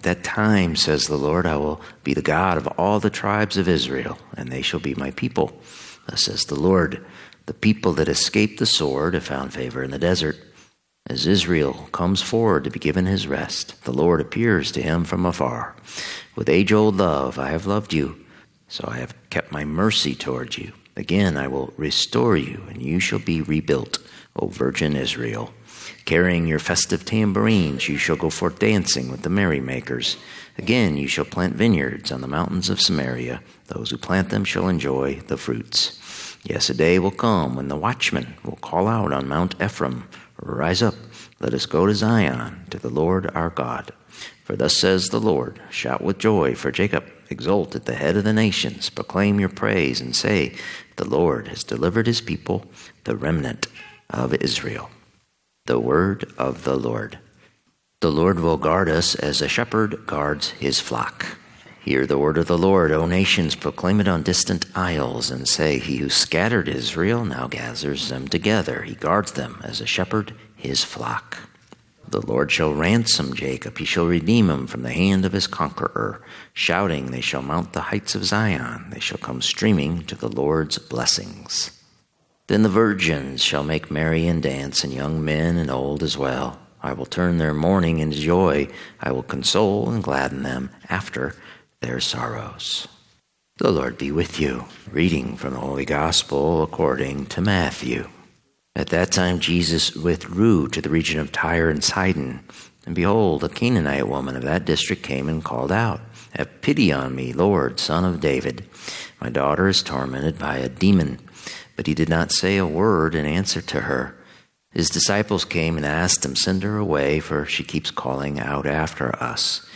At that time, says the Lord, I will be the God of all the tribes of Israel, and they shall be my people. Thus says the Lord, the people that escaped the sword have found favor in the desert. As Israel comes forward to be given his rest, the Lord appears to him from afar. With age old love I have loved you, so I have kept my mercy toward you. Again I will restore you, and you shall be rebuilt, O Virgin Israel. Carrying your festive tambourines, you shall go forth dancing with the merrymakers. Again, you shall plant vineyards on the mountains of Samaria. Those who plant them shall enjoy the fruits. Yes, a day will come when the watchman will call out on Mount Ephraim Rise up, let us go to Zion, to the Lord our God. For thus says the Lord Shout with joy for Jacob, exult at the head of the nations, proclaim your praise, and say, The Lord has delivered his people, the remnant of Israel. The word of the Lord. The Lord will guard us as a shepherd guards his flock. Hear the word of the Lord, O nations, proclaim it on distant isles, and say, He who scattered Israel now gathers them together. He guards them as a shepherd his flock. The Lord shall ransom Jacob, he shall redeem him from the hand of his conqueror. Shouting, they shall mount the heights of Zion, they shall come streaming to the Lord's blessings. Then the virgins shall make merry and dance, and young men and old as well. I will turn their mourning into joy. I will console and gladden them after their sorrows. The Lord be with you. Reading from the Holy Gospel according to Matthew. At that time Jesus withdrew to the region of Tyre and Sidon. And behold, a Canaanite woman of that district came and called out, Have pity on me, Lord, son of David. My daughter is tormented by a demon. But he did not say a word in answer to her. His disciples came and asked him, Send her away, for she keeps calling out after us.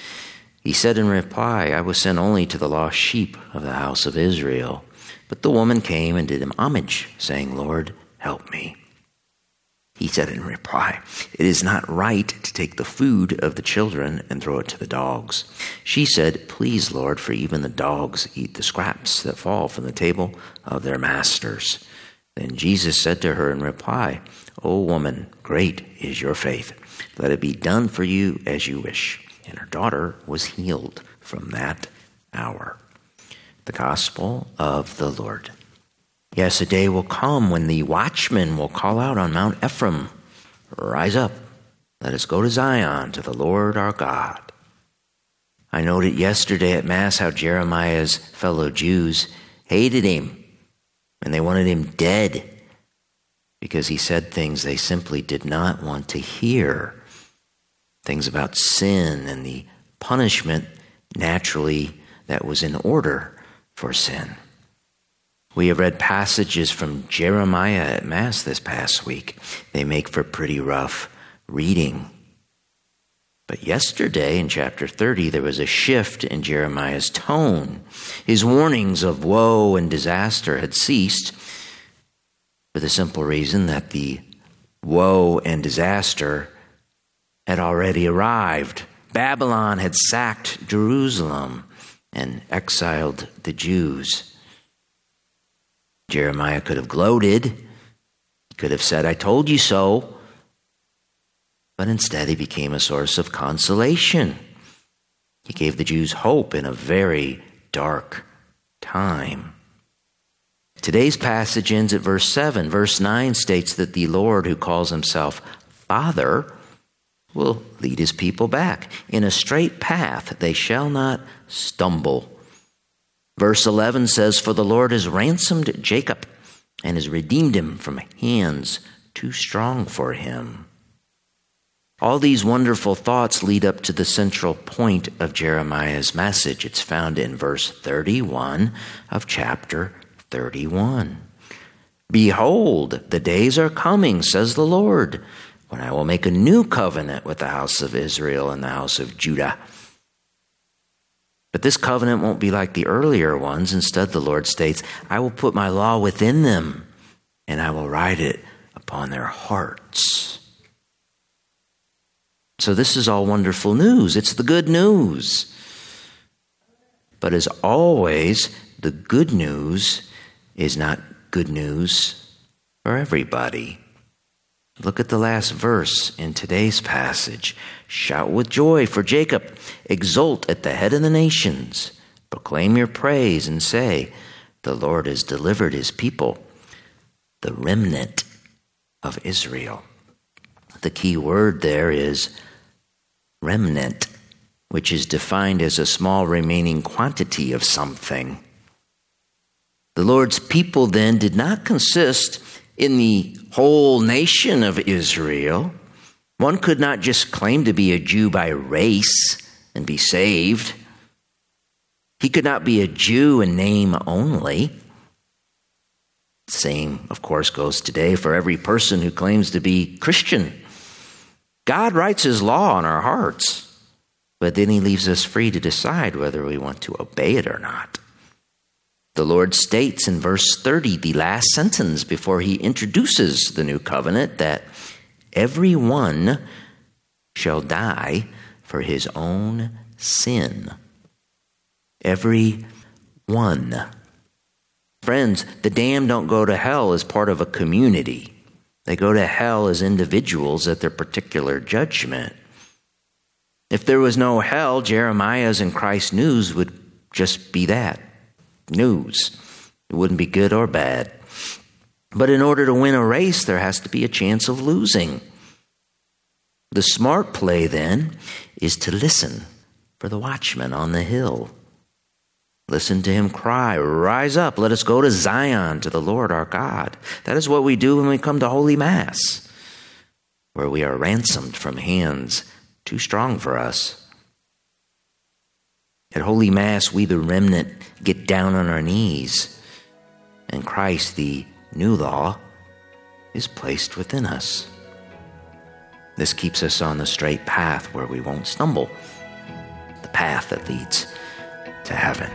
He said in reply, I was sent only to the lost sheep of the house of Israel. But the woman came and did him homage, saying, Lord, help me. He said in reply, It is not right to take the food of the children and throw it to the dogs. She said, Please, Lord, for even the dogs eat the scraps that fall from the table of their masters. Then Jesus said to her in reply, O woman, great is your faith. Let it be done for you as you wish. And her daughter was healed from that hour. The Gospel of the Lord. Yes, a day will come when the watchman will call out on Mount Ephraim, Rise up, let us go to Zion, to the Lord our God. I noted yesterday at Mass how Jeremiah's fellow Jews hated him and they wanted him dead because he said things they simply did not want to hear. Things about sin and the punishment naturally that was in order for sin. We have read passages from Jeremiah at Mass this past week. They make for pretty rough reading. But yesterday in chapter 30, there was a shift in Jeremiah's tone. His warnings of woe and disaster had ceased for the simple reason that the woe and disaster had already arrived. Babylon had sacked Jerusalem and exiled the Jews. Jeremiah could have gloated. He could have said, I told you so. But instead, he became a source of consolation. He gave the Jews hope in a very dark time. Today's passage ends at verse 7. Verse 9 states that the Lord, who calls himself Father, will lead his people back. In a straight path, they shall not stumble. Verse 11 says, For the Lord has ransomed Jacob and has redeemed him from hands too strong for him. All these wonderful thoughts lead up to the central point of Jeremiah's message. It's found in verse 31 of chapter 31. Behold, the days are coming, says the Lord, when I will make a new covenant with the house of Israel and the house of Judah But this covenant won't be like the earlier ones. Instead, the Lord states, I will put my law within them, and I will write it upon their hearts. So, this is all wonderful news. It's the good news. But as always, the good news is not good news for everybody. Look at the last verse in today's passage. Shout with joy for Jacob, exult at the head of the nations, proclaim your praise and say, The Lord has delivered his people, the remnant of Israel. The key word there is remnant, which is defined as a small remaining quantity of something. The Lord's people then did not consist in the whole nation of Israel. One could not just claim to be a Jew by race and be saved. He could not be a Jew in name only. Same, of course, goes today for every person who claims to be Christian. God writes His law on our hearts, but then He leaves us free to decide whether we want to obey it or not. The Lord states in verse 30, the last sentence before he introduces the new covenant, that everyone shall die for his own sin. Every one. Friends, the damned don't go to hell as part of a community. They go to hell as individuals at their particular judgment. If there was no hell, Jeremiah's and Christ's news would just be that news. It wouldn't be good or bad. But in order to win a race, there has to be a chance of losing. The smart play then is to listen for the watchman on the hill. Listen to him cry, Rise up, let us go to Zion, to the Lord our God. That is what we do when we come to Holy Mass, where we are ransomed from hands too strong for us. At Holy Mass, we, the remnant, get down on our knees, and Christ, the new law, is placed within us. This keeps us on the straight path where we won't stumble, the path that leads to heaven.